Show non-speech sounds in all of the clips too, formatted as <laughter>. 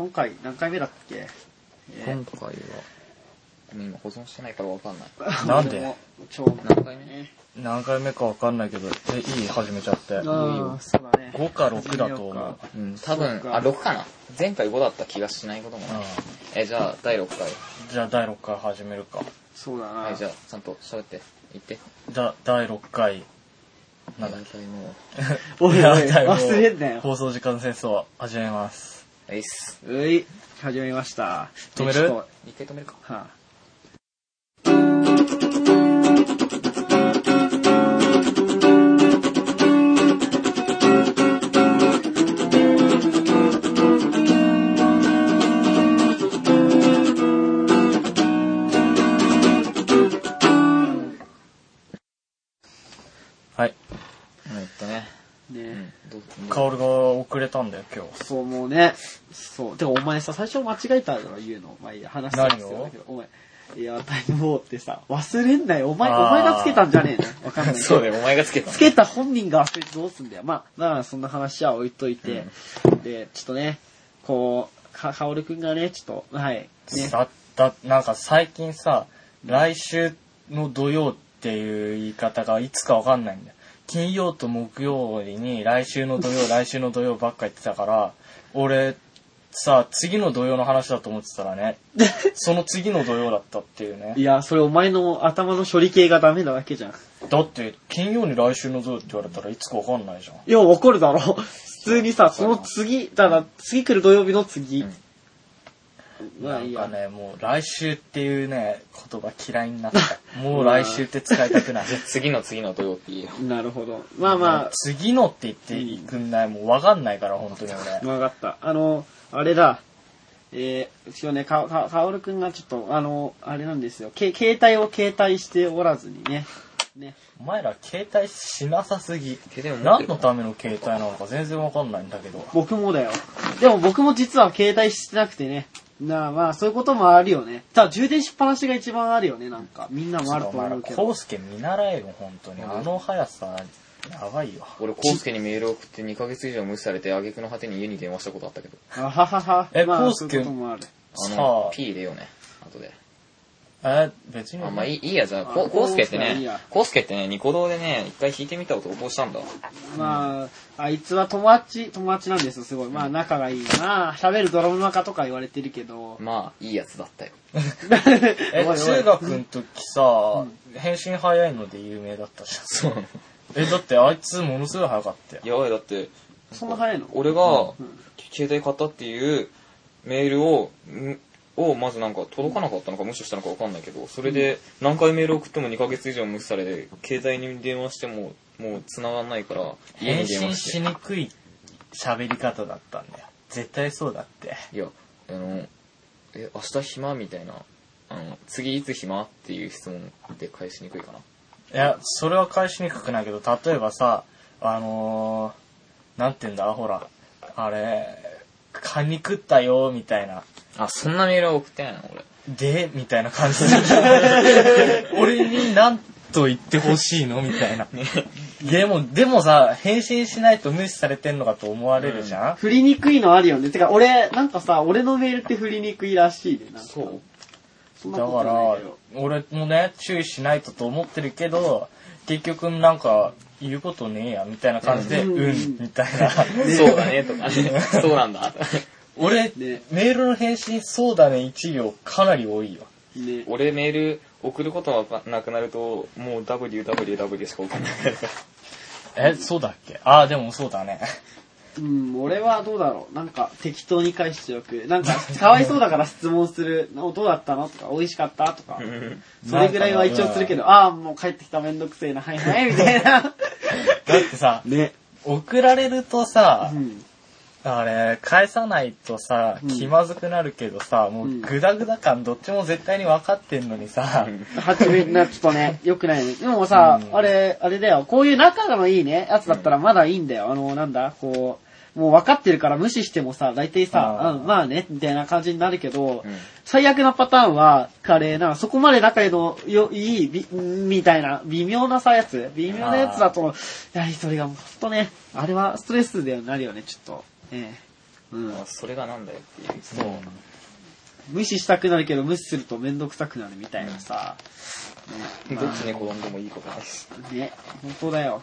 今回何回目だっけ？えー今回は、ごめん今保存してないからわかんない。なんで？俺もちょう何回目？ね何回目かわかんないけど、え、いい始めちゃって。ああ、そうだね。5か6だと思う。うん、多分あ、6かな。前回5だった気がしないこともない。え、じゃあ、第6回。じゃあ第6回始めるか。そうだな。はい、じゃあ、ちゃんと喋って、言って。じゃあ第6回。なんだ大体も <laughs> おいおい、<laughs> 忘れんなよ。放送時間戦争始めます。う、えいっす。うい、始めました。止める？ちょっと一回止めるか。ははい。えっとね。あ、ね、うん、どうカオルが遅れたんだよ、今日。そう、もうね、そう。てか、お前さ、最初間違えただろ、言うの。まあいいや、話したんですよだけど、お前。いや、タイムボーってさ、忘れんなよ。お前、お前がつけたんじゃねえの？わかんないけど。<laughs> そうだよ、お前がつけた。つけた本人が忘れてどうすんだよ。まあ、まあ、そんな話は置いといて。で、ちょっとね、こう、か、かおるくんがね、ちょっと、はい。ね。だ、だ、なんか最近さ、来週の土曜っていう言い方がいつかわかんないんだよ。金曜と木曜日に来週の土曜、来週の土曜ばっか言ってたから、俺、さ、次の土曜の話だと思ってたらね、<laughs> その次の土曜だったっていうねい。や、それお前の頭の処理系がダメなわけじゃん。だって、金曜に来週の土曜って言われたらいつかわかんないじゃん。いや、怒るだろ。普通にさ、その次、だから、次来る土曜日の次。うんなんか。ね、もう来週っていうね、言葉嫌いになった。<laughs> もう来週って使いたくない。じゃあ次の次の土曜って言えよ。なるほど。まあまあ、次のって言っていくんない。もうわかんないから、本当に俺。わかった。あの、あれだ。えー、一応ね、か、か、かおるくんがちょっと、あの、あれなんですよ。け、携帯を携帯しておらずにね。ね。お前ら携帯しなさすぎ。何るのための携帯なのか全然わかんないんだけど。僕もだよ。でも僕も実は携帯してなくてね。なあまあ、そういうこともあるよね。ただ充電しっぱなしが一番あるよね、なんか。みんなもあると思うけどコウ。スケ見習えよ、本当に。あの速さ、やばいよ。俺、コウスケにメールを送って2ヶ月以上無視されて、挙句の果てに家に電話したことあったけど。あははは。えまあ、コウスケそういうこともある。あさのあ、P 入れようね。後で。え、別に。あ、まあいいいいや、じゃあ、あこコウスケってねコウスケはいいや、コウスケってね、ニコ動でね、一回弾いてみたを投稿したんだ。まあ、あいつは友達、友達なんですよ、すごい。まあ、仲がいいな。喋るドラムマカとか言われてるけど。まあ、いいやつだったよ。<laughs> え、おいおい中学の時さ、返信早いので有名だったじそう。ゃん。え、だってあいつものすごい早かったよ。やばい、だって、そんな早いの？俺が、携帯買ったっていうメールを、んをまずなんか届かなかったのか無視したのかわかんないけど、それで何回メール送っても2ヶ月以上無視されて、携帯に電話してももう繋がんないから、家返信し話して。にくい喋り方だったんだよ。絶対そうだって。いや、あの、え、明日暇みたいな、あの、次いつ暇っていう質問で返しにくいかな。いや、それは返しにくくないけど、例えばさ、あのー、なんて言うんだ、ほら、あれ、カニ食ったよ、みたいな。あ、そんなメールは送ってないの俺。で、みたいな感じで。<laughs> 俺に何と言ってほしいの？みたいな。でも、でもさ、返信しないと無視されてんのかと思われるじゃん、振りにくいのあるよね。てか、俺、なんかさ、俺のメールって振りにくいらしいで、なんか。そうそんなだからことないけど。、俺もね、注意しないとと思ってるけど、結局なんか、言うことねえや、みたいな感じで、ううんん、みたいな。<laughs> そうだね、とかね。<laughs> そうなんだ。俺、ねメールの返信、そうだね、1行かなり多いよ。ね。俺メール送ることがなくなると、もう www しか送らないから。え、そうだっけ？ああ、でもそうだね。うん、俺はどうだろう？なんか、適当に返しておく。なんか、かわいそうだから質問する。おどうだったの？とか、美味しかった？とか。それぐらいは一応するけど、ああ、もう帰ってきためんどくせえな、はいはい、みたいな。<laughs> だってさ、ね。送られるとさう、ん。あれ、返さないとさうん、気まずくなるけどさ、もううんグダグダ感どっちも絶対に分かってんのにさ、はじめな、ちょっとね、<laughs> よくないね。でもさ、うん。あれ、あれだよ。こういう仲のいいね、やつだったらまだいいんだよ。あの、なんだ、こう、もう分かってるから無視してもさ、大体さ、うん、まあね、みたいな感じになるけど、うん。最悪なパターンは、彼な、そこまで仲のよいい、びみたいな、微妙なさ、やつ、微妙なやつだと、やはりそれがほんとね、あれはストレスでなるよね、ちょっと。えうんあそれがなんだよっていう。そう。無視したくなるけど無視するとめんどくさくなるみたいなさ。ねどっちに転んでもいいことないし。ね、本当だよ。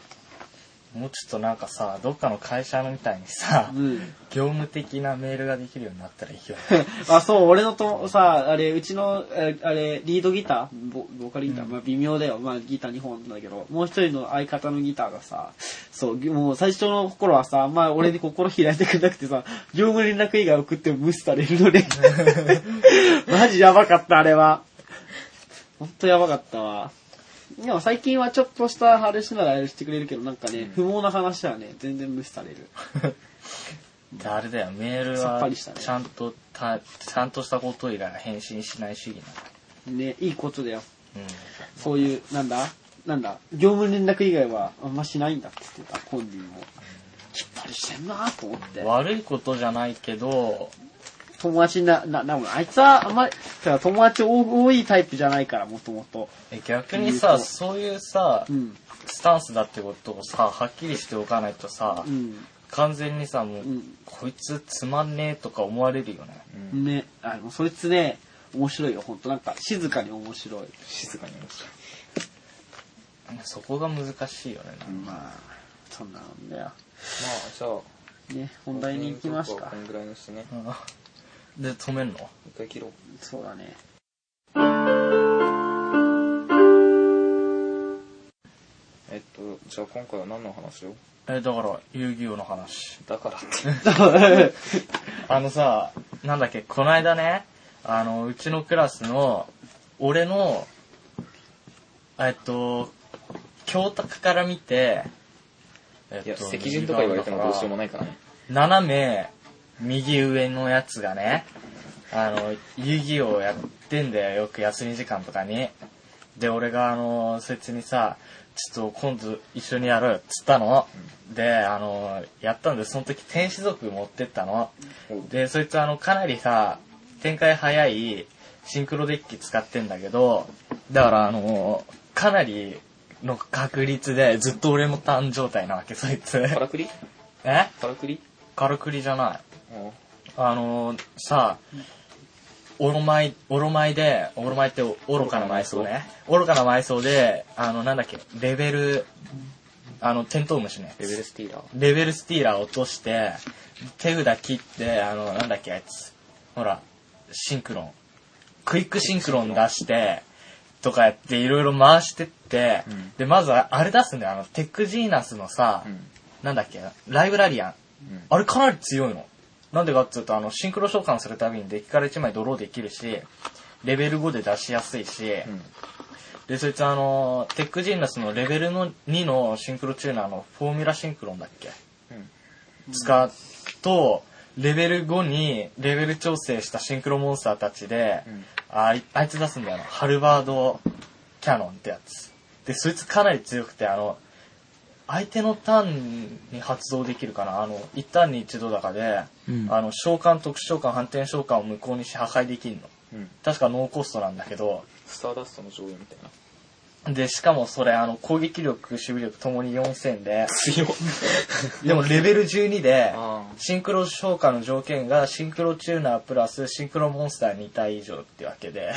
もうちょっとなんかさ、どっかの会社みたいにさ、うん。業務的なメールができるようになったらいいよね。<laughs> あ、そう、俺のと、さ、あれ、うちの、えあれ、リードギターボボーカルギター、うんまあ微妙だよ。まあギター2本だけど、もう一人の相方のギターがさ、そう、もう最初の頃はさ、まあ俺に心開いてくれなくてさ、業務連絡以外送っても無視されるので。<laughs> <laughs> マジやばかった、あれは。ほんとやばかったわ。でも最近はちょっとした話ならしてくれるけど、なんかね、不毛な話はね、全然無視される。<laughs> であれだよ、メールさっぱはりしたねちゃんとた、ちゃんとしたこと以外は返信しない主義なね、いいことだよ。の。そういう、なんだ？なんだ？業務連絡以外はあんましないんだって言ってた、本人も。きっぱりしてんなと思ってうん。。悪いことじゃないけど、友達な、な、な、あいつはあんまり、友達多多いタイプじゃないから、もともと。え逆にさ、そういうさう、ん。スタンスだってことをさ、はっきりしておかないとさう、ん。完全にさ、もう、うんこいつつまんねえとか思われるよね。うん。ね、あの、そいつね、面白いよ、ほんと。なんか、静かに面白い。静かに面白い。そこが難しいよね。まあ、そんなもんだよ。まあ、じゃあ、ね、本題に行きますかこ。んぐらいにしてね。うんで、止めんの？一回切ろう。そうだね。えっと、じゃあ今回は何の話を？え、だから、遊戯王の話。だからって。<laughs> あのさ、なんだっけ、この間ね、あの、うちのクラスの、俺の、えっと、教託から見て、えいや、席順とか言われてもどうしようもないからね。斜め、右上のやつがね、あの、遊戯王やってんだよ、よく休み時間とかに。で、俺があの、そいつにさ、ちょっと今度一緒にやるっつったの。で、あの、やったんで、その時天使族持ってったの。で、そいつあの、かなりさ、展開早いシンクロデッキ使ってんだけど、だからあの、かなりの確率でずっと俺のターン状態なわけ、そいつ。からくりえ？からくり軽くりじゃない。おあのー、さ、おろまい、おろまいで、おろまいって愚かな埋葬ね。愚かな埋葬で、あの、なんだっけ、レベル、あの、テントウムシね。レベルスティーラー。レベルスティーラー落として、手札切って、あの、なんだっけ、あいつ。ほら、シンクロン。クイックシンクロン出して、とかやっていろいろ回してって、うんで、まずはあれ出すんだよ、あの、テックジーナスのさ、うん。なんだっけ、ライブラリアン。うん。あれかなり強いの。なんでかっていうと、あの、シンクロ召喚するたびにデッキから1枚ドローできるし、レベル5で出しやすいし、うん。で、そいつあの、テックジーナスのレベルの2のシンクロチューナーのフォーミュラシンクロンだっけ？うん。使うと、レベル5にレベル調整したシンクロモンスターたちで、うんあいあいつ出すんだよな。ハルバードキャノンってやつ。で、そいつかなり強くて、あの、相手のターンに発動できるかな？あの、一ターンに一度だかで、うんあの、召喚、特殊召喚、反転召喚を無効にし破壊できるの。うん。確かノーコストなんだけど、スターダストの上位みたいな。で、しかもそれ、あの、攻撃力、守備力ともに4000で、強っ。でもレベル12で、あシンクロ召喚の条件がシンクロチューナープラスシンクロモンスター2体以上ってわけであ。、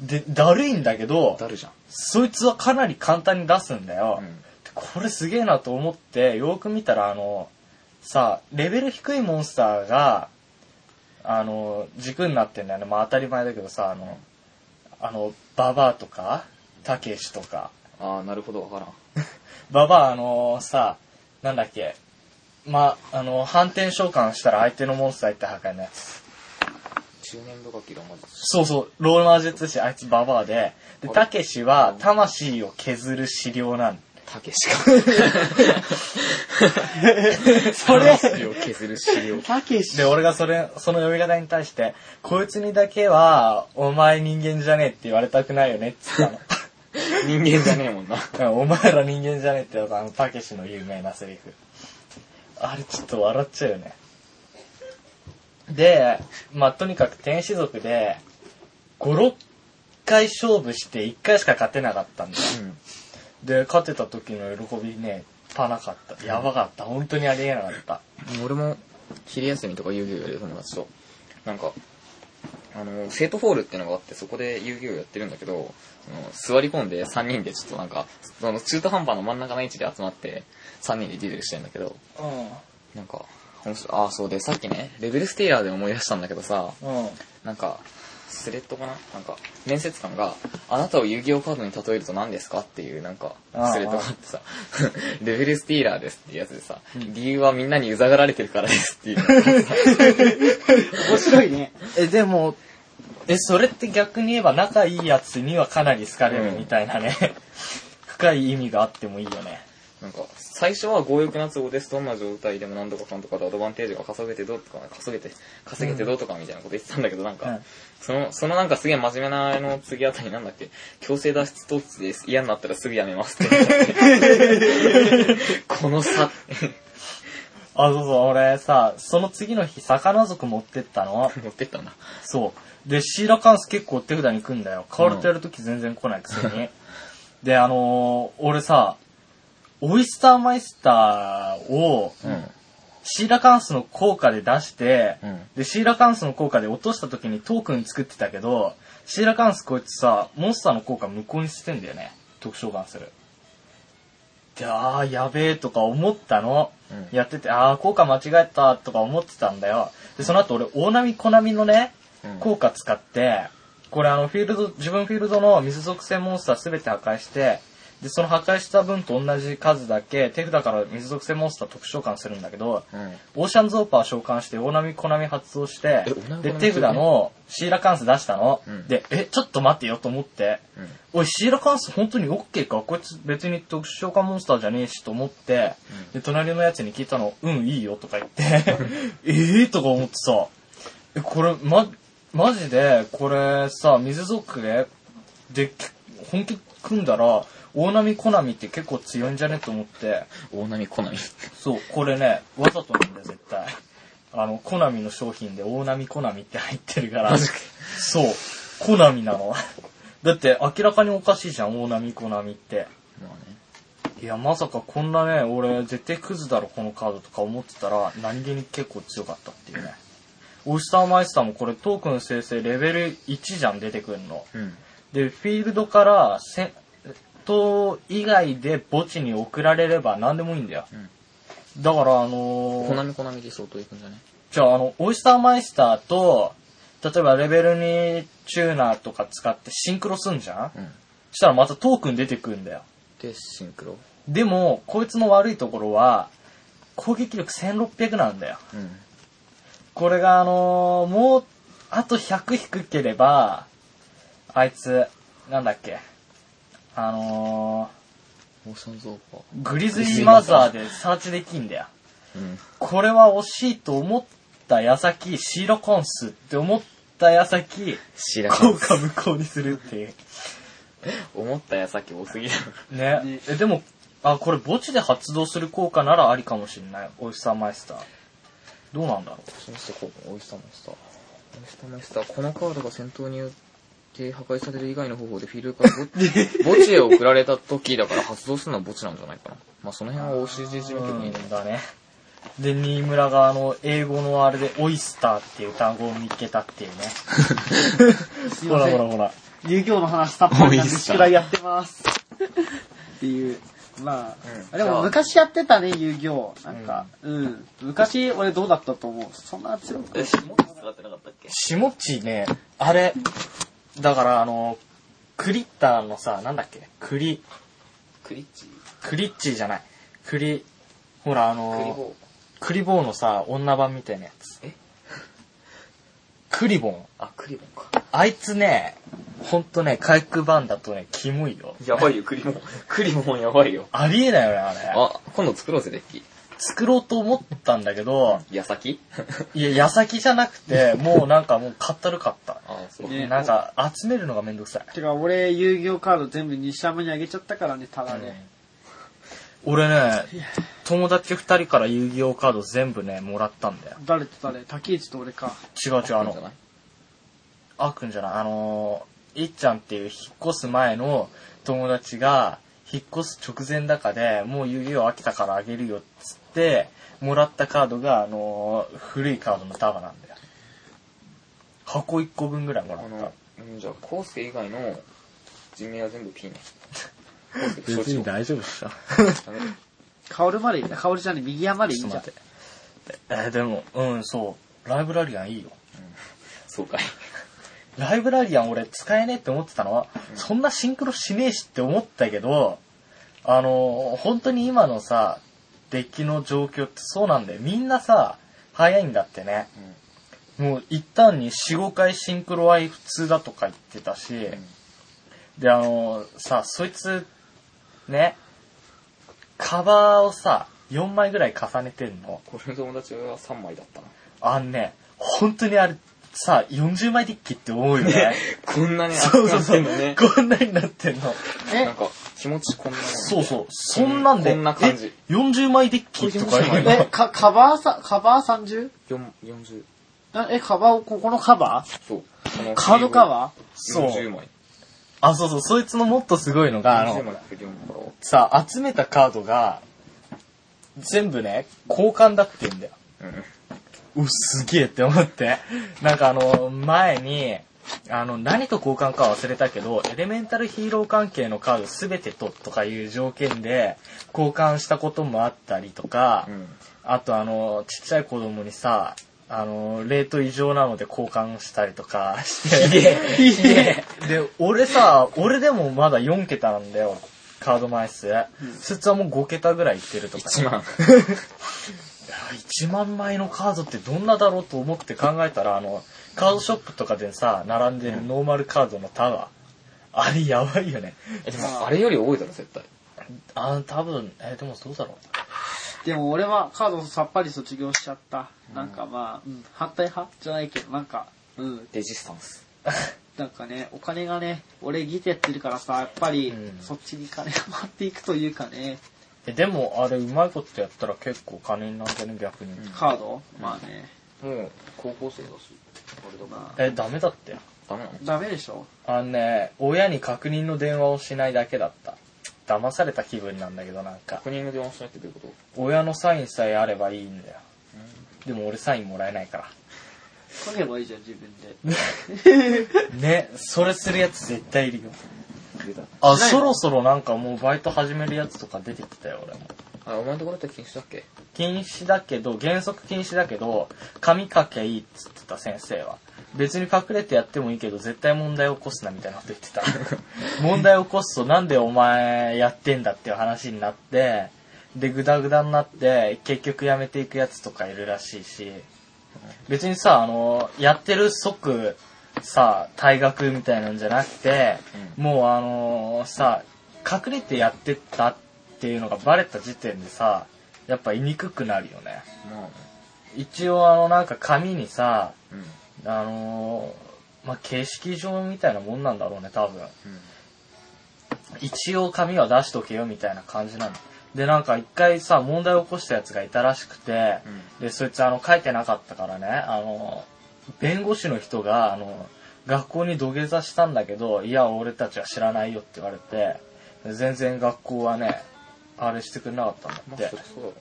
で、だるいんだけど、だるじゃん。そいつはかなり簡単に出すんだよ。うん。これすげえなと思って、よく見たら、あの、さ、レベル低いモンスターが、あの、軸になってんだよね。まあ当たり前だけどさ、あの、あの、ババアとか、たけしとか、ああ、なるほど、わからん。<laughs> ババア、あのさ、なんだっけ、まあ、あの、反転召喚したら相手のモンスター一体破壊のやつ。中年度書きロマ術師。そうそう、ローマ術師、あいつババアで、で、たけしは魂を削る資料なんたけしか。それ魂を削る資料。たけしで、俺がそれ、その呼び方に対して、こいつにだけは、お前人間じゃねえって言われたくないよねって言った <laughs> 人間じゃねえもんな。お前ら人間じゃねえってあの、たけしの有名なセリフ。あれちょっと笑っちゃうよね。で、まあ、とにかく天使族で、5、6回勝負して1回しか勝てなかったんだよ。うん。で、勝てた時の喜びね、パなかった。やばかった。本当にありえなかった。俺も昼休みとか遊戯王やる友達と。なんか、あの、生徒ホールっていうのがあって、そこで遊戯王やってるんだけど、その座り込んで3人でちょっとなんか、その中途半端な真ん中の位置で集まって、3人でデュエルしてるんだけど、なんか、面白い。ああ、そうで、さっきね、レベルステイヤーで思い出したんだけどさ、うん。うん。なんか、スレッドかな？なんか、面接官が、あなたを遊戯王カードに例えると何ですか？っていう、なんか、ああスレッドがあってさ、<laughs> レベルスティーラーですっていうやつでさ、理由はみんなにうざがられてるからですっていう。<laughs> 面白いね。え、でも、え、それって逆に言えば仲いいやつにはかなり好かれるみたいなね。<laughs> 深い意味があってもいいよね。なんか、最初は強欲な都合です。どんな状態でも何とかかんとかでアドバンテージが稼げてどうとか、稼げて、稼げてどうとかみたいなこと言ってたんだけど、なんか、うんその、そのなんかすげえ真面目なあの次あたりなんだっけ、強制脱出突です。嫌になったらすぐやめますって。<laughs> この差。あ、そうそう、俺さ、その次の日、魚族持ってったの？持ってったんだ。そう。で、シーラカンス結構手札に組んだよ。カールとやるとき全然来ないくせに。<laughs> で、あのー俺さ、オイスターマイスターを、うん。シーラカンスの効果で出して、うんで、シーラカンスの効果で落とした時にトークン作ってたけど、シーラカンスこいつさ、モンスターの効果無効にしてんだよね。特召喚する。で、あー、やべえとか思ったの。うんやってて、あー、効果間違えたとか思ってたんだよ。で、その後俺、大波小波のね、うん効果使って、これあの、フィールド、自分フィールドの水属性モンスターすべて破壊して、で、その破壊した分と同じ数だけ手札から水属性モンスター特召喚するんだけど、うん。オーシャンズオーパー召喚して、大波小波発動してで、手札のシーラカンス出したの？うん。で、え、ちょっと待ってよと思って、うん。おい、シーラカンス本当に OK か？こいつ別に特殊召喚モンスターじゃねえしと思って、で、隣のやつに聞いたの、うん、いいよとか言って、<laughs> ええとか思ってさ、え、これ、ま、マジで、これさ、水属で、で、本気組んだら、大波小波って結構強いんじゃねと思って、大波コナミ。そう、これね、わざとなんだよ、絶対。あの、コナミの商品で大波コナミって入ってるから。そう、コナミなの。だって明らかにおかしいじゃん、大波コナミって。まあね。いや、まさかこんなね、俺絶対クズだろ、このカードとか思ってたら、何気に結構強かったっていうね。オイスターマイスターもこれトークン生成レベル1じゃん、出てくるの。うん。で、フィールドから戦闘以外で墓地に送られれば何でもいいんだよ。だから、あのーコナミコナミで相当いくんじゃね？じゃあ、あの、オイスターマイスターと、例えばレベル2チューナーとか使ってシンクロすんじゃん？うん。そしたらまたトークン出てくるんだよ。で、シンクロ。でも、こいつの悪いところは、攻撃力1600なんだよ。うん。これがあのーもう、あと100低ければ、あいつ、なんだっけ、あのオーシャンズオーパー。ー、グリズリーマザーでサーチできんだよ。うん。これは惜しいと思った矢先、シーロコンスって思った矢先、シラカ効ンス果無効にするっていう。<laughs> 思った矢先多すぎだ。ねね。え、でも、あ、これ墓地で発動する効果ならありかもしれない。オイスターマイスター。どうなんだろそしてこう、オイスターマスター。オイスターマスター、このカードが戦闘によって破壊される以外の方法でフィールドから墓 <laughs> 墓地へ送られた時だから発動するのは墓地なんじゃないかな。まあその辺は OCG 事う。務局にね。だね。で、新村があの、英語のあれで、オイスターっていう単語を見つけたっていうね。<laughs> ほ。らほらほら。遊戯王の話さっぱりなんで宿題やってます。っていう。まあ、うんでも昔やってたね、遊戯王。なんか、うん。昔俺どうだったと思う？そんな強くない。え、もっと使ってなかったっけ？下地ね、あれ、だからあの、クリッターのさ、なんだっけ？クリ、クリッチ？クリッチーじゃない。クリ、ほらあクリの、ボクリボーのさ、女版みたいなやつ。え？クリボン。あ、クリボンか。あいつね、ほんとね、回復版だとね、キモいよ。やばいよ、クリボン。クリボンやばいよ。ありえないよね、あれ。あ、今度作ろうぜ、デッキ。作ろうと思ったんだけど、矢先？いや、矢先じゃなくて、<laughs> もうなんかもう買ったるかった。あ、そう。ねなんか、集めるのがめんどくさい。てか俺遊戯王カード全部西山にあげちゃったからね、ただで。俺ね、友達二人から遊戯王カード全部ね、もらったんだよ。誰と誰？竹内と俺か。違う違う、あのいいんじゃな、い？あーくんじゃない、あのー、いっちゃんっていう引っ越す前の友達が、引っ越す直前だかで、もう遊戯王飽きたからあげるよっつっって、もらったカードが、あのー古いカードの束なんだよ。箱1個分ぐらいもらったあの。、うんじゃあ、コウスケ以外の人名は全部 P ね。<laughs> コウスケと承知を丈夫っしょ。ダメカオルまでいいんだ。カオルじゃね右山までいいんじゃん。えーでも、うん、そう。ライブラリアンいいよ。<laughs> そうかい。ライブラリアン俺使えねえって思ってたのは、そんなシンクロしねえしって思ったけど、あの、本当に今のさ、デッキの状況ってそうなんだよ。みんなさ、早いんだってね。もう一旦に4、5回シンクロは普通だとか言ってたし、で、あの、さ、そいつ、ね、カバーをさ、4枚ぐらい重ねてんの。これの友達は3枚だったな。あんね、本当にあれ、さ、40枚デッキって思うよね。<laughs> こんなに熱くなっそうそうそう。てんのね。こんなになってんの。えなんか、気持ちこんなもんそうそう。そんなんで、こんな感じえ40枚デッキとかえ、か、カバーさ、カバー 30? 4 40。なえ、カバーを、ここのカバー？そう。カードカバそう40枚。あ、そうそう。そいつのもっとすごいのが、あ40の、枚かけて4から。さ、集めたカードが、全部ね、交換だって言うんだよ。うん。う、すげえって思って。なんかあの、前に、あの、何と交換か忘れたけど、エレメンタルヒーロー関係のカードすべてととかいう条件で交換したこともあったりとか、うん。あとあの、ちっちゃい子供にさ、あの、レート異常なので交換したりとかして。で、俺さ、俺でもまだ4桁なんだよ、カード枚数。そいつはもう5桁ぐらいいってるとか。1万。<laughs> 1万枚のカードってどんなだろうと思って考えたら、あの、カードショップとかでさ、並んでるノーマルカードのタワー。あれやばいよね。え、でも、あれより多いだろ、絶対。あ多分、え、でもどうだろーでも俺はカードさっぱり卒業しちゃった。なんかまあ、うん、反対派じゃないけど、なんか、うん、レジスタンス。<laughs> なんかね、お金がね、俺ギテやってるからさ、やっぱりうん、そっちに金が回っていくというかね、う。え、でもあれうまいことやったら結構金になるね、逆に。カード？まあね、もう、高校生だし。あれだかえ、ダメだったよ。ダメなの？ダメでしょ？あのね、親に確認の電話をしないだけだった。騙された気分なんだけどなんか。確認の電話しないってどういうこと？親のサインさえあればいいんだよ。でも俺サインもらえないから。書けばいいじゃん、自分で。<laughs> ね、それするやつ絶対いるよ。出た。あ、そろそろなんかもうバイト始めるやつとか出てきたよ、俺も。あ、お前のところって禁止だっけ？禁止だけど、原則禁止だけど、紙書けいいっつってた先生は。別に隠れてやってもいいけど、絶対問題起こすなみたいなこと言ってた。<laughs> 問題起こすとなんでお前やってんだっていう話になって、で、グダグダになって、結局やめていくやつとかいるらしいし、別にさ、あの、やってる即、さ、退学みたいなんじゃなくて、もうあのさ、隠れてやってたっていうのがバレた時点でさ、やっぱ言いにくくなるよね。一応あのなんか紙にさ、うん。あのーまあ、形式上みたいなもんなんだろうね、多分。うん。一応紙は出しとけよみたいな感じなの。で、なんか一回さ、問題を起こしたやつがいたらしくて、で、そいつあの書いてなかったからね、あの、弁護士の人が、あの、学校に土下座したんだけど、いや、俺たちは知らないよって言われて、全然学校はね、あれしてくれなかったんだまあ、って。そりゃそうだろ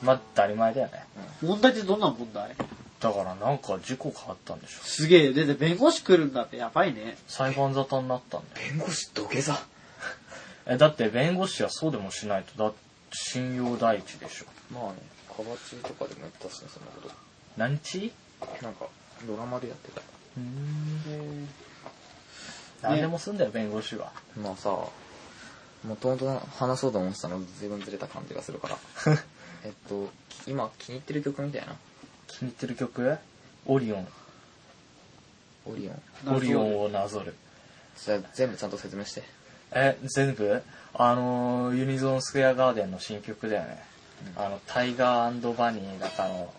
うん。まあ、当たり前だよね。問題ってどんな問題？だからなんか事故があったんでしょ。すげえ、で、で、弁護士来るんだってやばいね。裁判沙汰になったんだよ。弁護士土下座？<laughs> え、だって弁護士はそうでもしないと、だ信用第一でしょ。まあね、カバチとかでも言ったしね、そんなこ何ち？と。なんか、ドラマでやってた。うーん。何でもすんだよ、弁護士は。まあさ、もともと話そうと思ってたのと随分ずれた感じがするから。<laughs> えっと、今気に入ってる曲みたいな。気に入ってる曲？オリオン。オリオン？オリオンをなぞる。それ全部ちゃんと説明して。え、全部？あのー、ユニゾンスクエアガーデンの新曲だよね。あの、タイガーバニーだかの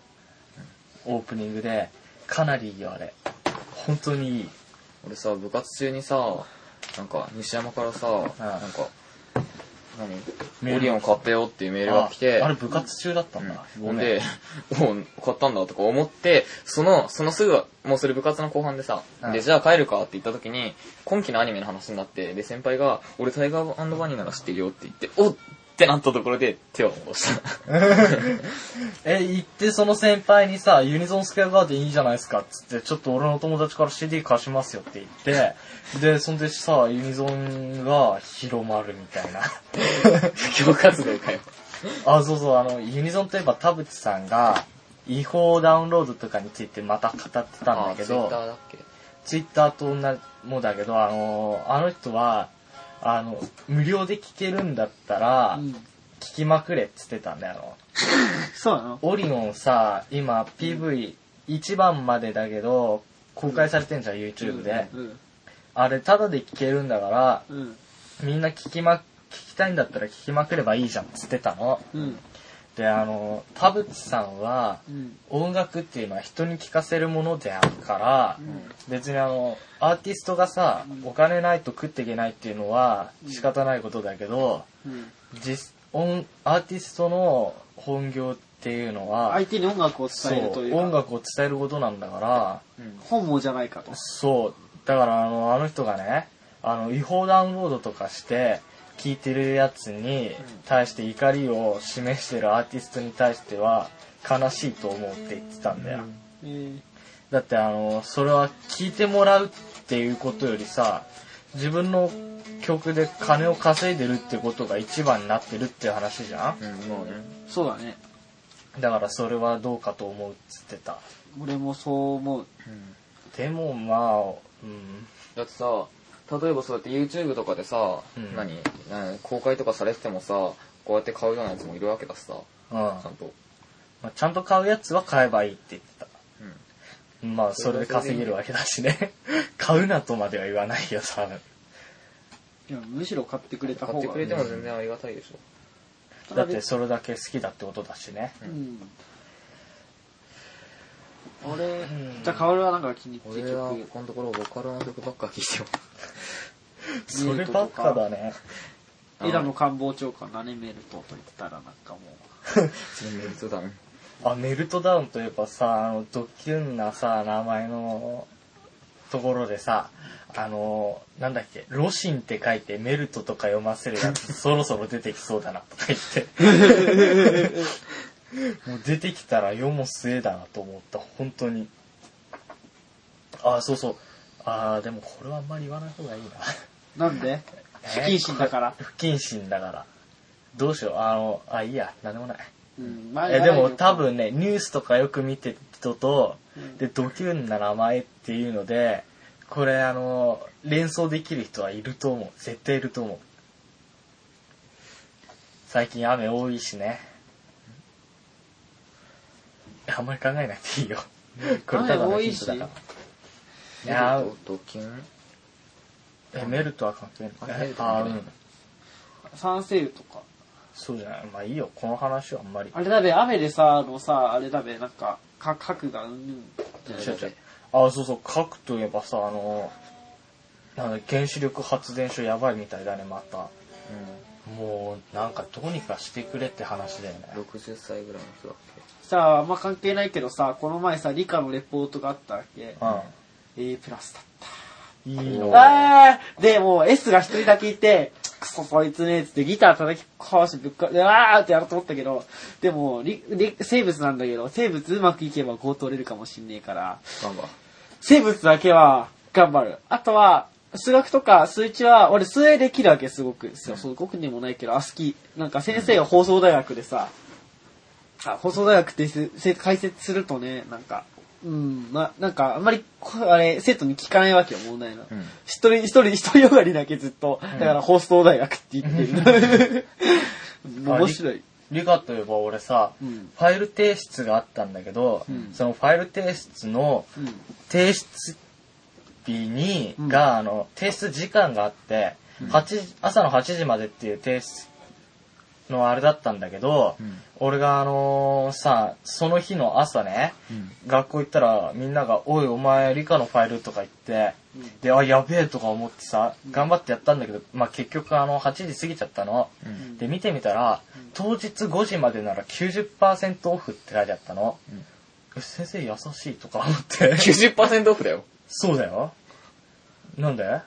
オープニングで、かなりいいよ、あれ。本当にいい。俺さ、部活中にさ、なんか西山からさ、なんか、何？ルオリオン買ったよっていうメールが来て、ああれ部活中だったんだ。ごめん。ほんで、<laughs> 買ったんだとか思って、その、そのすぐ、もうそれ部活の後半でさ、うん。で、じゃあ帰るかって言った時に、今期のアニメの話になって、で、先輩が、俺タイガーバニーなら知ってるよって言って、おっってなったところで手を戻した。<laughs> え、行ってその先輩にさ、ユニゾンスクエアガーデンいいじゃないですかっつって、ちょっと俺の友達から CD 貸しますよって言って、で、そんでさ、ユニゾンが広まるみたいな。布教活動かよ。あ、そうそう、あの、ユニゾンといえば田淵さんが、違法ダウンロードとかについてまた語ってたんだけど、あ、ツイッターだっけ？ツイッターと同じもだけど、あの、あの人は、あの、無料で聞けるんだったら、うん。聞きまくれっつってたんだよ。<laughs> そうなの？オリオンさ、今 PV1 番までだけど、公開されてんじゃん、YouTube で。うん。あれ、タダで聞けるんだから、うん。みんな聞きま、聞きたいんだったら聞きまくればいいじゃんっつってたの。うん。で、あの、田淵さんは、うん。音楽っていうのは人に聞かせるものであるから、別にあの、アーティストがさ、お金ないと食っていけないっていうのは仕方ないことだけど、うん。実音アーティストの本業っていうのは、相手に音楽を伝えるというか。音楽を伝えることなんだから、本望じゃないかと。そう、だからあのあの人がね、あの違法ダウンロードとかして、聞いてるやつに対して怒りを示してるアーティストに対しては悲しいと思うって言ってたんだよ。えーだってあの、それは聞いてもらうっていうことよりさ、自分の曲で金を稼いでるってことが一番になってるっていう話じゃん？うん、もうね。そうだね。だからそれはどうかと思うっつってた。俺もそう思う。でもまあ、うん、だってさ、例えばそうやって YouTube とかでさ、うん。何？何公開とかされててもさ、こうやって買うようなやつもいるわけだしさ、うん。ちゃまんと。あ、ちゃんと買うやつは買えばいいって言ってた。うん。まあ、それで稼げるわけだしね。買うなとまでは言わないよ、多分。いや、むしろ買ってくれた方が。買ってくれても全然ありがたいでしょ。だってそれだけ好きだってことだしね。うん。俺、んじゃあ、カオルはなんか気に入って俺はる曲。ここのところボカロの曲ばっか聴いてよ。<laughs> そればっかだね。枝野官房長官何メルトと言ったらなんかも <laughs> メルトダウン。あ、メルトダウンといえばさ、あの、ドキュンなさ、名前のところでさ、あの、なんだっけ、ロシンって書いてメルトとか読ませるやつそろそろ出てきそうだなとか言って。<laughs> もう出てきたら世も末だなと思った、本当に。あ、そうそう。あーでもこれはあんまり言わない方がいいな。う。なんで？<laughs> 不謹慎だから。不謹慎だから。どうしよう、あの、あ、いいや、なんでもない。うん。まあえでも多、分ね、ニュースとかよく見てる人と、うんで、ドキュンな名前っていうので、これあの、連想できる人はいると思う。絶対いると思う。最近雨多いしね。あんまり考えなくていいよ。これただのヒントだから。いやードキュン？え、メルトは関係あない。メルトあうん。サンセイルとか？そうじゃない。まあいいよ。この話はあんまり。あれだべ、雨でさ、あのさ、あれだべ、なんか、か、核がうんぬん。違う違う。あ、そうそう、核といえばさ、あの、なんだ、原子力発電所やばいみたいだね、また。もう、なんかどうにかしてくれって話だよねうん。。60歳ぐらいの人だっさあ、あんま関係ないけどさ、この前さ、理科のレポートがあったわけ。う A プラスだった。ん。いいの。あーで、もう S が一人だけいて、クソそいつね、つってギター叩き壊してぶっか、で、あーってやろうと思ったけど、でも、りり生物なんだけど、生物うまくいけば5取れるかもしんねえから。生物だけは頑張る。あとは、数学とか数値は、俺数 A できるわけ、すごく。すごくでもないけど、あ、好き。なんか先生が放送大学でさ、あ、放送大学って解説するとね、なんか、うん、ま、なんか、あんまり、こあれ、生徒に聞かないわけよ、問題の。うん。一人、一人、一人よがりだけずっと。だから、放送大学って言ってる。面白い。理科といえば俺さ、うん。ファイル提出があったんだけど、うんそのファイル提出のうん。提出日に、うんが、あの、提出時間があって、うん8時朝の8時までっていう提出のあれだったんだけど、うん俺があのさ、その日の朝ね、うん。学校行ったらみんなが、おいお前理科のファイルとか言って、で、あ、やべえとか思ってさ、頑張ってやったんだけど、まあ結局あの、8時過ぎちゃったの。うん。で、見てみたら、当日5時までなら90%オフって書いてあったの。うんえ先生優しいとか思って。90%オフだよ。そうだよ。なんで？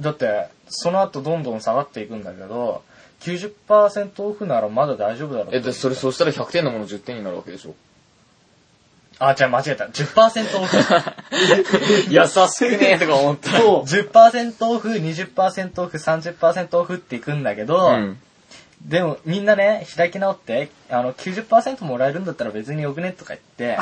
だって、その後どんどん下がっていくんだけど、90%オフならまだ大丈夫だろうえ、で、それ、そしたら100点のもの10点になるわけでしょ。あ、じゃあ間違えた。10%オフ。<laughs> 優しくねえとか思った。そう。10%オフ、20%オフ、30%オフっていくんだけど、うん。でもみんなね、開き直って、あの、90%もらえるんだったら別によくねとか言って、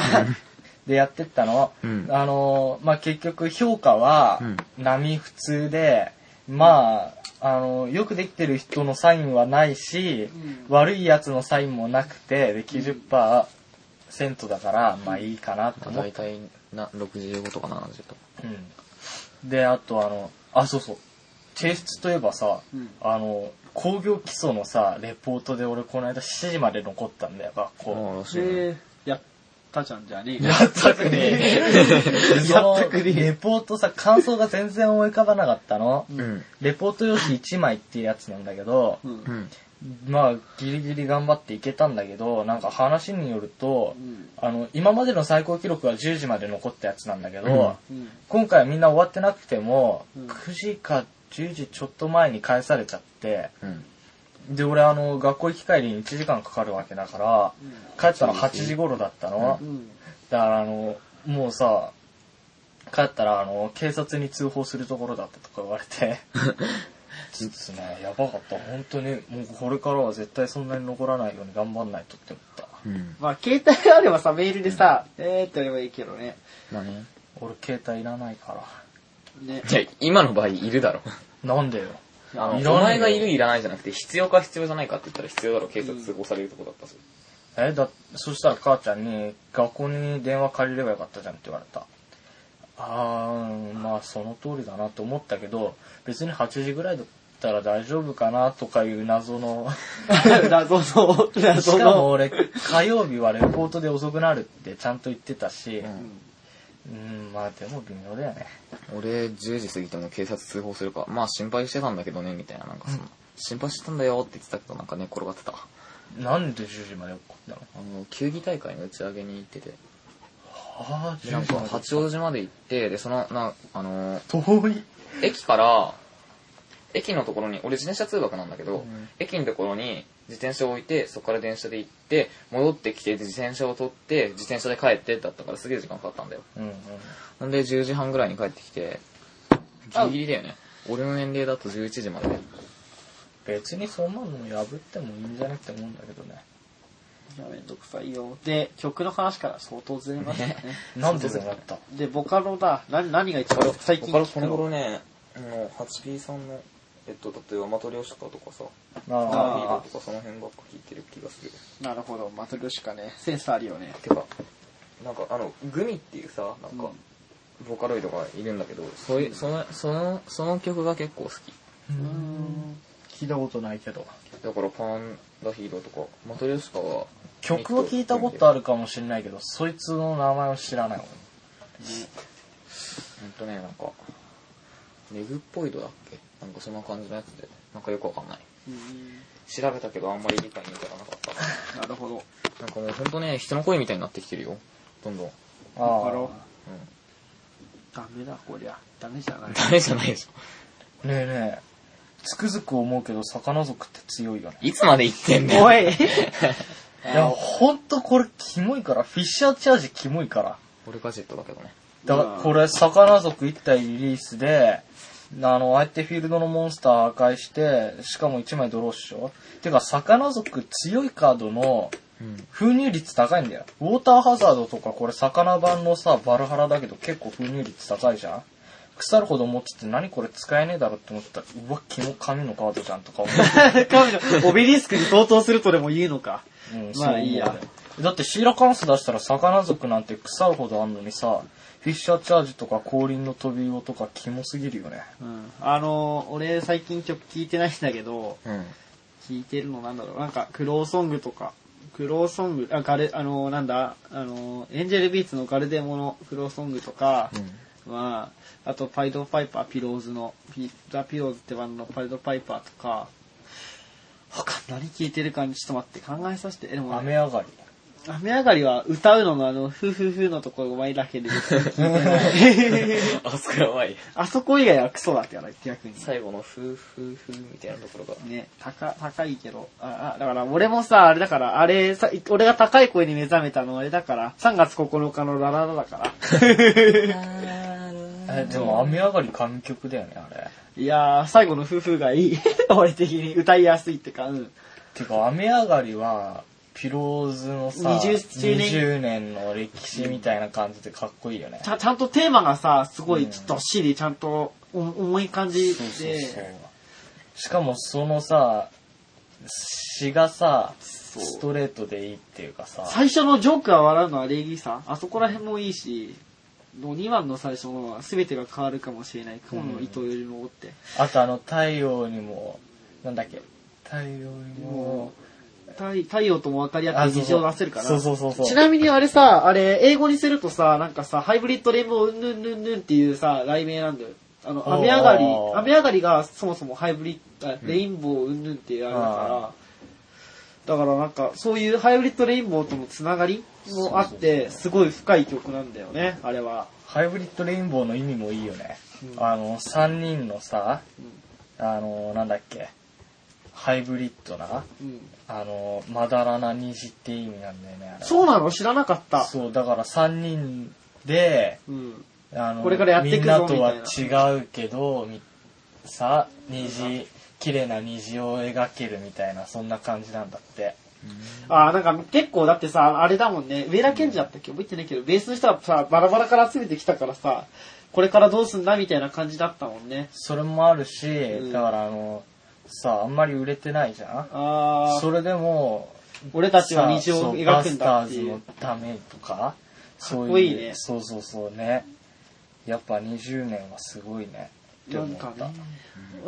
でやってったの。うんあの、まあ、結局評価はうん波普通で、まあ、あの、よくできてる人のサインはないし、悪いやつのサインもなくて、で、90%だから、まあいいかなと思って大体、な、65とか70とか。うん。で、あとあの、あ、そうそう。提出といえばさ、うんあの、工業基礎のさ、レポートで俺この間7時まで残ったんだよ、学校。ああ、らしいね。ったじゃんじゃねえやったくねえ。そ <laughs> のやったくねえレポートさ、感想が全然思い浮かばなかったの。うん。レポート用紙1枚っていうやつなんだけど、うんう。ん。まあ、ギリギリ頑張っていけたんだけど、なんか話によるとう、ん。あの、今までの最高記録は10時まで残ったやつなんだけど、うん。今回はみんな終わってなくても、うん9時か10時ちょっと前に返されちゃって、うん。で、俺あの、学校行き帰りに1時間かかるわけだから、帰ったの8時頃だったの。うん。だからあの、もうさ、帰ったらあの、警察に通報するところだったとか言われて、<laughs> ちょっとね、やばかった。本当に、もうこれからは絶対そんなに残らないように頑張んないとって思った。うん。まあ、携帯があればさ、メールでさ、えーってやればいいけどね。まあね。俺携帯いらないから。ね。じゃ今の場合いるだろ。なんでよ。あの、いらないよお前がいるいらないじゃなくて、必要か必要じゃないかって言ったら必要だろ、警察通報されるとこだったし。え、だ、そしたら母ちゃんに、学校に電話借りればよかったじゃんって言われた。あー、まあその通りだなと思ったけど、別に8時ぐらいだったら大丈夫かなとかいう謎の、<laughs> 謎の、し謎の。かも俺、火曜日はレポートで遅くなるってちゃんと言ってたし、うんうん、まあでも微妙だよね。俺、10時過ぎても警察通報するか。まあ心配してたんだけどね、みたいな。なんかその、心配してたんだよって言ってたけど、なんかね、転がってた。あなんで10時まで怒ったの？の、球技大会の打ち上げに行ってて。ああ、でなんか10時まで八王子まで行って、で、その、な、あのー遠い。駅から、駅のところに、俺自転車通学なんだけど、ん駅のところに自転車を置いて、そこから電車で行って、戻ってきて、で自転車を取って、自転車で帰ってだったからすげえ時間かかったんだよ。うんうん。ほんで10時半ぐらいに帰ってきて、ギリギリだよね。俺の年齢だと11時までで。別にそんなの破ってもいいんじゃないって思うんだけどね。いや、めんどくさいよ。で、曲の話から相当ずれましたね。<laughs> なんでそうなった？で、ボカロだ。何、何が一番最近他この？聞くの頃ね、あの、8P さんの、えっと、例えばマトリョーシカとかさ、あナーフィードあとかその辺ばっか聞いてる気がする。なるほど、マトリョシカね。センスあるよね。てか、なんかあの、グミっていうさ、なんか、ボーカロイドがいるんだけど、そういう、その、その、その曲が結構好き。うーん。聞いたことないけど。だからパンダヒーローとか、マトリョーシカは、曲は聞いたことあるかもしれないけど、そいつの名前を知らない。ほんとね、なんか、ネグっぽいドだっけ？なんかそんな感じのやつで、なんかよくわかんない。うん調べたけどあんまり理解に至らなかった。<laughs> なるほど。なんかもうほんとね、人の声みたいになってきてるよ。どんどん。うん。あボカロあ。ダメだ、こりゃ。ダメじゃない。ダメじゃないでしょ。ねえねえ、つくづく思うけど、魚族って強いよね。いつまで言ってんだよ。おい <laughs> いや、ほんとこれキモいから、フィッシャーチャージキモいから。俺ガジェットだけどね。だから、これ、魚族1体リリースで、あの、相手フィールドのモンスター破壊して、しかも1枚ドローっしょてか、魚族強いカードのうん。封入率高いんだよ。ウォーターハザードとかこれ魚版のさ、バルハラだけど結構封入率高いじゃん腐るほど持ってて何これ使えねえだろって思ったら、うわ、キモ神のカードじゃんとか思って。<laughs> 神のオベリスクに相当するとでも言うのか。うん、まあいいやだってシーラカンス出したら魚族なんて腐るほどあんのにさ、フィッシャーチャージとか降臨の飛び魚とかキモすぎるよね。うん。あの、俺最近曲聴いてないんだけど、うん。聴いてるのなんだろう。なんか、クローソングとか、クローソング、あ、ガレ、あの、なんだ、あの、エンジェルビーツのガルデモのクローソングとか、まあ、あと、パイドパイパー、ピローズの、ピザ・ピローズってバンドのパイドパイパーとか、他何聴いてるかにちょっと待って考えさせて。えでも、雨上がり。雨上がりは歌うののあの、ふふふのところうまいだけで。<laughs> あそこやばい。あそこ以外はクソだって言わない、逆に。最後のふーふーふーみたいなところが。ね、高、高いけど。あ、あ、だから俺もさ、あれだから、あれさ、俺が高い声に目覚めたのあれだから、3月9日のラララだから。え、でも雨上がり神曲だよね、あれ。いやー、最後の夫婦がいい。<laughs> 俺的に歌いやすいってか、うん。てか、雨上がりは、ピローズのさ、20周年20年の歴史みたいな感じでかっこいいよねち。ゃちゃんとテーマがさ、すごいうんどっしり、ちゃんとお重い感じそうそうで、そう。しかもそのさ、詩がさ、ストレートでいいっていうかさ、最初のジョークが笑うのは礼儀さん。あそこら辺もいいし、2番の最初のは全てが変わるかもしれない。雲の糸よりもって。あとあの太陽にも、なんだっけ、太陽にも、太太陽とも分かり合って虹を出せるから。そうそうそうそう。ちなみにあれさ、あれ、英語にするとさ、なんかさ、ハイブリッドレインボーうんぬんぬんぬんっていうさ、題名なんだよ。あの、雨上がり、雨上がりがそもそもハイブリッド、あレインボーうんぬんっていうあれだから、だからなんか、そういうハイブリッドレインボーとのつながりもあって、すごい深い曲なんだよね、あれは。ハイブリッドレインボーの意味もいいよね。うんあの、3人のさ、うんあの、なんだっけ、ハイブリッドな、うんあの、まだらな虹って意味なんだよね。そうなの？知らなかった。そう、だから3人で、うん。あの、これからやっていくぞみんなとは違うけど、みさ、虹、綺麗な虹を描けるみたいな、そんな感じなんだって。あーなんか結構だってさ、あれだもんね、上田健二だったっけ？覚えてないけど、ベースの人はさ、バラバラから集めてきたからさ、これからどうすんだみたいな感じだったもんね。それもあるし、んだからあの、さ、あんまり売れてないじゃん？あーそれでも、俺たちはさ虹を描くんだっていうバスターズの。ためとか、そういう。こいいねそうそうそうね。やっぱ20年はすごいね。な。んかね。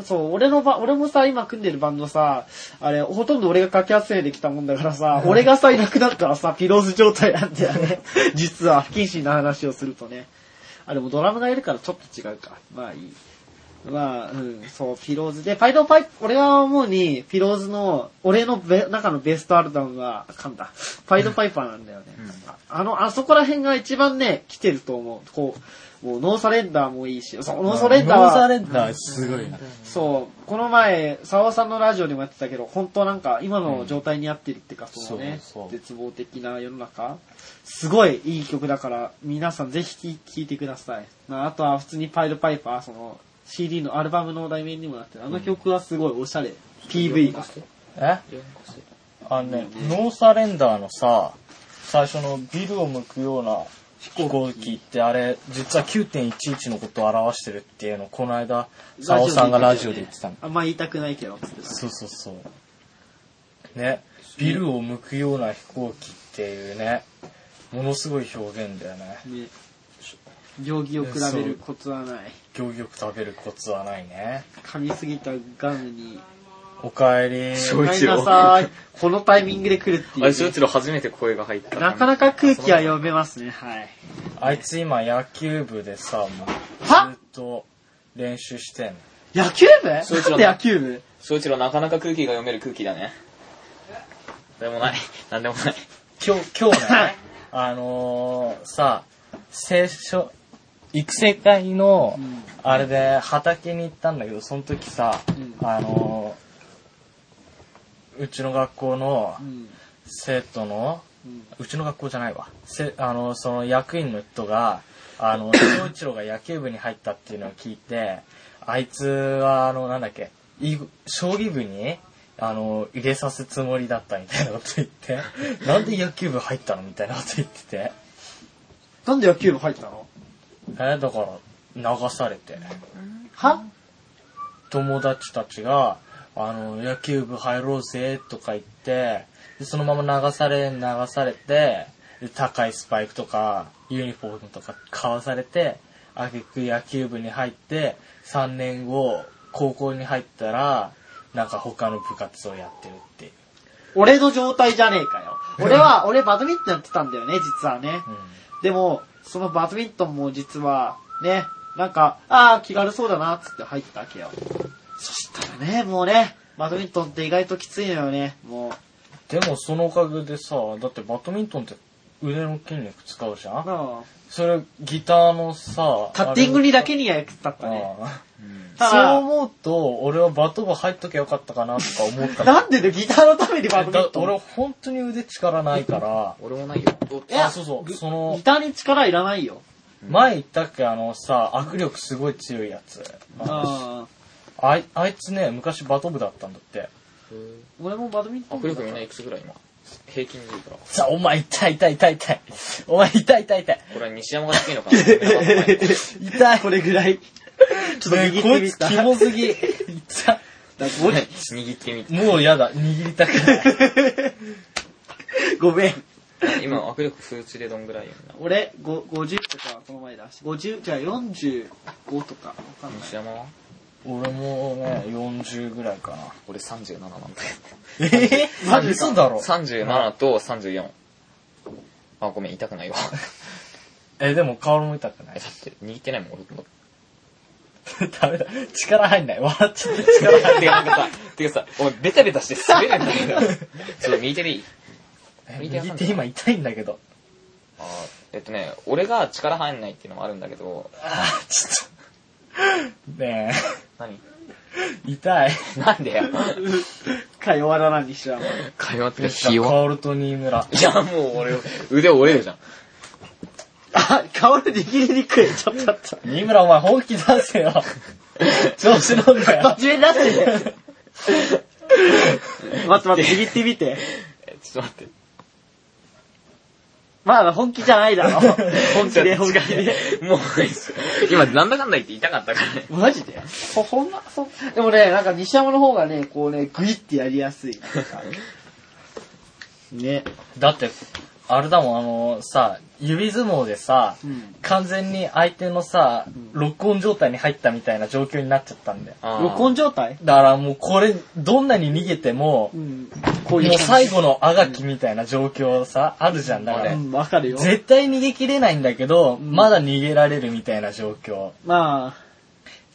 そう、俺のば、俺もさ、今組んでるバンドさ、あれ、ほとんど俺がかき集めてきたもんだからさ、<laughs> 俺がさ、いなくなったらさ、 pillows 状態なんだよね。実は、不謹慎な話をするとね。あ、でもドラムがいるからちょっと違うか。まあいい。まあ、うん、そう、 pillows で、パイドパイ、俺が思うに、 pillows の、俺のベ中のベストアルバムは、あかんだ。 PIED PIPER なんだよね。ああの、あそこら辺が一番ね、来てると思う。こう、もう No Surrender もいいし、そう、 No Surrender は、 No Surrenderすごいな。そう、この前、沢さんのラジオでもやってたけど、本当なんか、今の状態に合ってるっていうか、そのね、そうそう絶望的な世の中。すごいいい曲だから、皆さんぜひ聴いてください。まあ、あとは普通にパイルパイパー、その、CD のアルバムの題名にもなってる。あの曲はすごいおしゃれ。PV が。え？あのね、ノーサレンダーのさ、最初のビルを向くような飛行機ってあれ、実は9.11のことを表してるっていうのをこの間、サオさんがラジオで言ってたの。あんま言いたくないけど、そうそうそう。ね、ビルを向くような飛行機っていうね、ものすごい表現だよね。ね。行儀を比べるコツはない。行儀よく食べるコツはないね。噛みすぎたガムに、おかえり。ごめんなさい。このタイミングで来るっていう、あれ、翔一郎初めて声が入った。なかなか空気は読めますね、はい。あいつ今野球部でさ、もうは？ずっと練習してんの。野球部？なんで野球部？翔一郎なかなか空気が読める空気だね。でもない。なんでもない。今日、今日ね、<laughs> あのー、さ、聖書、育成会のうん、あれで畑に行ったんだけど、その時さ、うん。あのー、うちの学校のうん。生徒の、うちの学校じゃないわ。せあの、その役員の人が、あの、<coughs> 翔一郎が野球部に入ったっていうのを聞いて、あいつは、あの、なんだっけ、い将棋部に、あの、入れさすつもりだったみたいなこと言って、<laughs> なんで野球部入ったのみたいなこと言ってて、なんで野球部入ったの？え、だから、流されて、は？友達たちが、あの、野球部入ろうぜ、とか言って、でそのまま流され、流されて、で高いスパイクとか、ユニフォームとか買わされて、あげく野球部に入って、3年後、高校に入ったら、なんか他の部活をやってるっていう。俺の状態じゃねえかよ。俺は、俺バドミントンやってたんだよね、実はね。でも、そのバドミントンも実は、ね、なんか、ああ、気軽そうだな、つって入ったわけよ。そしたらね、もうね、バドミントンって意外ときついのよね、もう。でもそのおかげでさ、だってバドミントンって腕の筋肉使うじゃん？あそれギターのさ、カッティングにだけには役立ったね。そう思うと、俺はバト部入っときゃよかったかなとか思ったなんでだよギターのためにバトン。俺本当に腕力ないから、俺もないよ。いやあそうそうギそのギターに力いらないよ。前言ったっけあのさ、握力すごい強いやつ。ああいあいつね、昔バト部だったんだって。俺もバドミントン。握力みんないくつぐらい今平均でいいから。さあ、お前痛い痛い痛い痛い。お前痛い痛い痛い。これは西山が低いのかな。<laughs> これぐらい。ちょっとね握ってみた。こいつキモすぎ。痛い。だごめん握ってみて。もうやだ。握りたくない。ごめん。今握力数値でどんぐらいよな。俺、ご50とかこの前出して、50、じゃあ45とか、わかんない。西山は俺もね、40ぐらいかな。俺37なんだよ。えぇ、マジか嘘だろ。37と34。あ、ごめん、痛くないわ。え、でも顔も痛くなえ、いだ。って握ってないもん、俺も。ダメだ。力入んない。笑っちゃって力入んてか、なんかさ、てかさ、おベタベタして滑るんだけど。そう、右手でい。いない。右手今痛いんだけど。あーえっとね、俺が力入んない。っていうのもあるんだけど、あー、ちょっと。ね何え、痛い。なんでよ。か弱らなにしらも。会話ってカ火はオルと新村。い。や、もう俺、腕折れるじゃん。あ、顔で握りにくい。ちょっと待って。新村お前本気出せよ。調子乗んなよ。真面目になってね。待って待って、握ってみて。えちょっと待って。まだ本気じゃないだろ。<laughs> 本気で、本気で。もう、今、なんだかんだ言って痛かったからね。マジで？ほ、ほんま、そ、でもね、なんか西山の方がね、こうね、グイってやりやすい。<laughs> ね。だって、あれだもん、あのさ、指相撲でさ、うん。完全に相手のさ、ロックオン状態に入ったみたいな状況になっちゃったんだよ。録音状態？だからもうこれ、どんなに逃げてもう、ん。こういう。最後のあがきみたいな状況さ、あるじゃん。だから、うん、わかるよ。絶対逃げ切れないんだけど、んまだ逃げられるみたいな状況。ま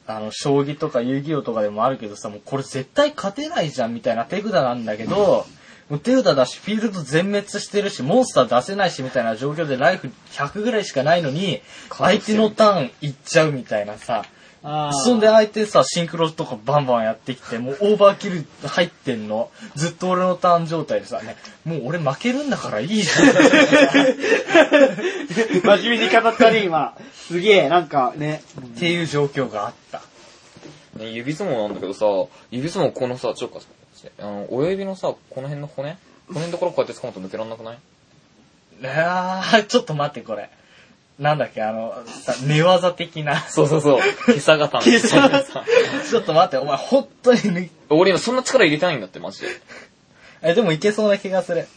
あの、将棋とか遊戯王とかでもあるけどさ、もうこれ絶対勝てないじゃんみたいな手札なんだけど、もう手札だし、フィールド全滅してるし、モンスター出せないしみたいな状況でライフ100ぐらいしかないのに、相手のターンいっちゃうみたいなさ、あ、あーそんで相手さ、シンクロとかバンバンやってきて、もうオーバーキル入ってんの。ずっと俺のターン状態でさ、ね、もう俺負けるんだからいいじゃん。真面目に語ったね、今。すげえ、なんかね。っていう状況があった。ね、指相撲なんだけどさ、指相撲このさ、ちょっと、あの、親指のさ、この辺の骨？骨のところこうやって掴むと抜けらんなくない？いやー、ちょっと待ってこれ。なんだっけ、あの、さ、寝技的な。そうそうそう。今朝型。今朝型ちょっと待って、お前本当に抜い、俺今そんな力入れてないんだって、マジで。え、でもいけそうな気がする。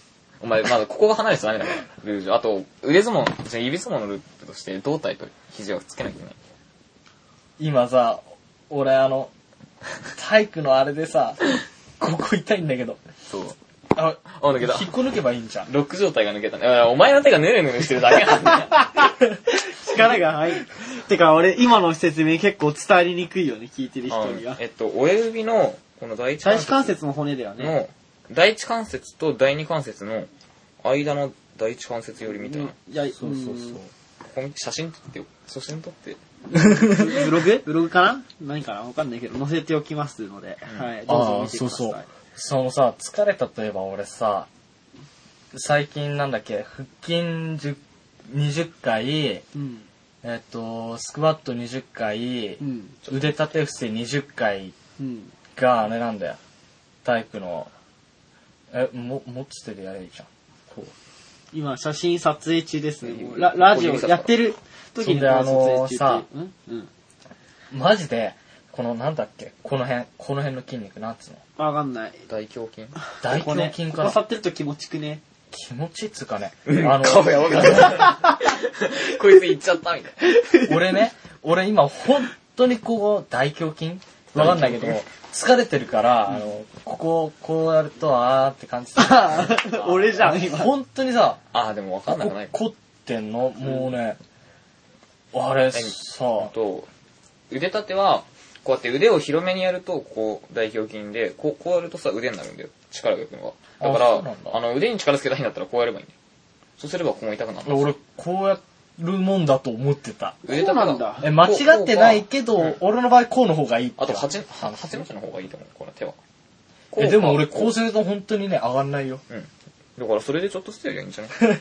お前、まだここが離れてダメだか？ら、ルール上。あと、腕相撲、じゃあ指相撲のルールとして、胴体と肘をつけなきゃいけない。今さ、俺あの、体育のあれでさ、ここ痛いんだけど。そう。あ、あ、抜けた。引っこ抜けばいいんじゃん。ロック状態が抜けたね。お前の手がヌルヌルしてるだけなんだよ。<laughs> 力が入る。てか、俺、今の説明結構伝わりにくいよね、聞いてる人には。えっと、親指の、この第一第関節一関節の骨だよね。の、第一関節と第二関節の間の第一関節寄りみたいな。こいや、そうそうそう。こ見て写真撮ってよ。写真撮って。う <laughs> んブログ？ブログかな？何かな？わかんないけど、載せておきますので、はい、どうぞああ、見てください。そうそう。そのさ、疲れたといえば俺さ、最近なんだっけ、腹筋10 20回、うん。えっと、スクワット20回う、ん。腕立て伏せ20回うん。があれなんだよ。タイプの、え、も、持つ手でやればいいじゃん。こう。今、写真撮影中ですね。ララジオやってる時にそんであの撮影中ってさうん？うん。マジで、このなんだっけ、この辺、この辺の筋肉なんつうの？わかんない。大胸筋？大胸筋かな？ここ触ってると気持ちくね？気持ちっつうかね？ああの、顔やばかった。<laughs> こいつ行っちゃったみたいな。俺ね、俺今本当にこう、大胸筋？わかんないけど、疲れてるから、あの、ここ、こうやると、あーって感じ <laughs> 俺じゃん、今。本当にさ、あー、でもわかんなくない？こ凝ってんの？もうね、あれさ、と、腕立ては、こうやって腕を広めにやると、こう、大胸筋で、こう、こうやるとさ、腕になるんだよ。力がいくのあが。だからあの、腕に力つけたいんだったらこうやればいいんだよ。そうすればここも痛くなる。俺、こうやるもんだと思ってた。腕そうなんだえ、間違ってないけど、うん俺の場合こうの方がいいってあと、八、は八の字の方がいいと思う、これ手は。え、でも俺ここうすると本当にね、上がんないよ。う。うん。だからそれでちょっとずつやりゃいいんじゃない？<laughs>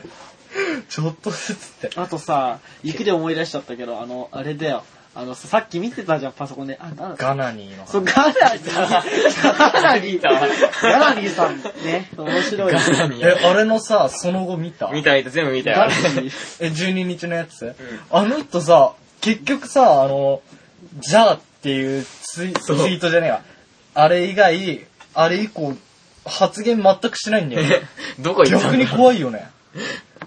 ちょっとずつって。あとさ、雪で思い出しちゃったけど、あの、あれだよ。あの、さっき見てたじゃん、パソコンで。あ、なガナニーの話。そう、ガナニー。ガナニー。<laughs> ガナニーさんね、面白い。え、あれのさ、その後見た？見た見た、全部見たよガナ。ニー。<laughs> え、12日のやつ、あの人さ、結局さ、あの、じゃあっていうツイツイそうートじゃねえわ。あれ以外、あれ以降、発言全くしないんだよね。どこ行った逆に怖いよね。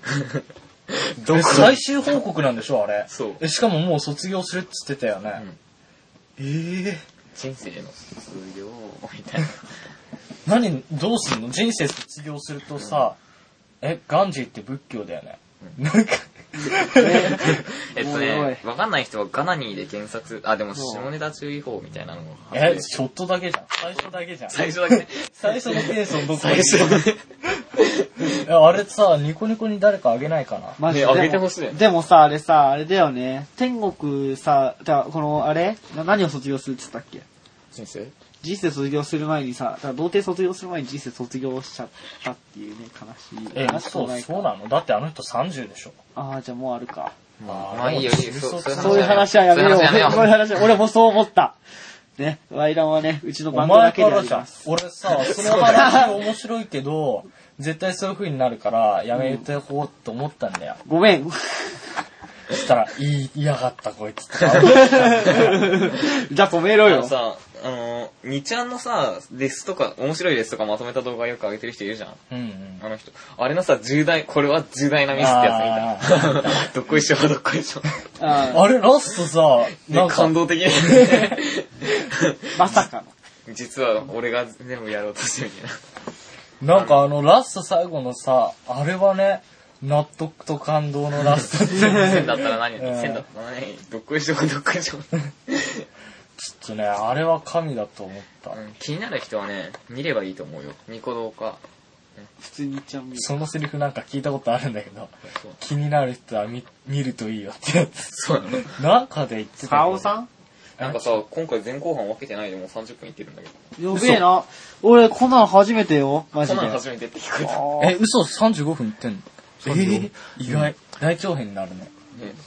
<laughs> ど最終報告なんでしょ、あれ。そうえ、しかももう卒業するって言ってたよね。ええ人生の卒業みたいな。<laughs> 何、どうすんの？人生卒業するとさ、え、ガンジーって仏教だよね。なんか、<laughs> えっとね、わかんない人はガナニーで検索、あ、でも下ネタ注意報みたいなのも発え、生ちょっとだけじゃん。最初だけじゃん。最初だけね。<laughs> 最初のテンションどこ最初だけ。<laughs> えあれさ、ニコニコに誰かあげないかな？マジで。ねあげてほしいでもでもさ、あれさ、あれだよね。天国さ、だからこの、あれ？な何を卒業するって言ったっけ？人生？人生卒業する前にさ、だから童貞卒業する前に人生卒業しちゃったっていうね、悲しい。え、そう、ないかそうなの？だってあの人30でしょ。ああ、じゃあもうあるか。まあ、あーまあいいよ、そうそういう話はやめよう。そういう話俺もそう思った。ね、ワイランはね、うちのバおンドだけでありま。す。俺さ、その話面白いけど、絶対そういう風になるから、やめてこうって思ったんだよ。ごめん。そしたら、言い、嫌がったこいつ。<laughs> じゃあ止めろよあの、2ちゃんのさ、レスとか、面白いレスとかまとめた動画よく上げてる人いるじゃん。うんうん。あの人。あれのさ、重大、これは重大なミスってやつ見た。<laughs> どっこいしょ、どっこいしょ。ああれ、ラストさ、でなんか感、動的に。ー <laughs> まさかの。実は俺が全部やろうとしてるみたいな。なんかあの、ラスト最後のさ、あれはね、納得と感動のラストって。<laughs> 線だったら何？うん線だったら何？どっこいしょ、どっこいしょ。ちょっとね、あれは神だと思った。うん気になる人はね、見ればいいと思うよ。ニコ動か。普通にちゃうみそのセリフなんか聞いたことあるんだけど、そう気になる人は見見るといいよってやつ。そうなのなんかで言ってたオさん？なんかさ、今回前後半分けてないでもう30分いってるんだけど。やべえな。俺、こんなの初めてよ。マジで。こんなん初めてって聞こえた。え、嘘？35分いってんの？え35ー、意外。大長編になるね。ね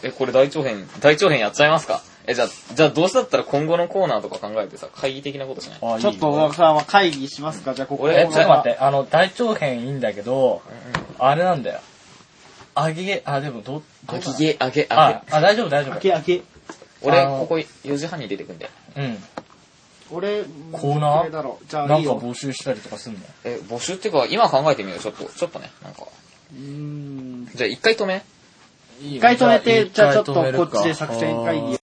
え、これ大長編、大長編やっちゃいますか？え、じゃあ、じゃあどうせだったら今後のコーナーとか考えてさ、会議的なことしない？あちょっと、さ、まあ会議しますか？じゃあ、ここ俺え、ちょっと待って、あの、大長編いいんだけど、あれなんだよ。あげ、あ、でも、ど、どあうかなげげ、あげ、ああげ。、あ、大丈夫、大丈夫。開け開け。俺、あのここ4時半に出てくんで。うん。俺、コーナー？だろう？じゃあ、ないんか。募集したりとかすんの？え、募集っていうか、今考えてみよう、ちょっと、ちょっとね、なんか。うーん。じゃあ一回止め？一一回止めて、じゃあちょっとこっちで作戦会議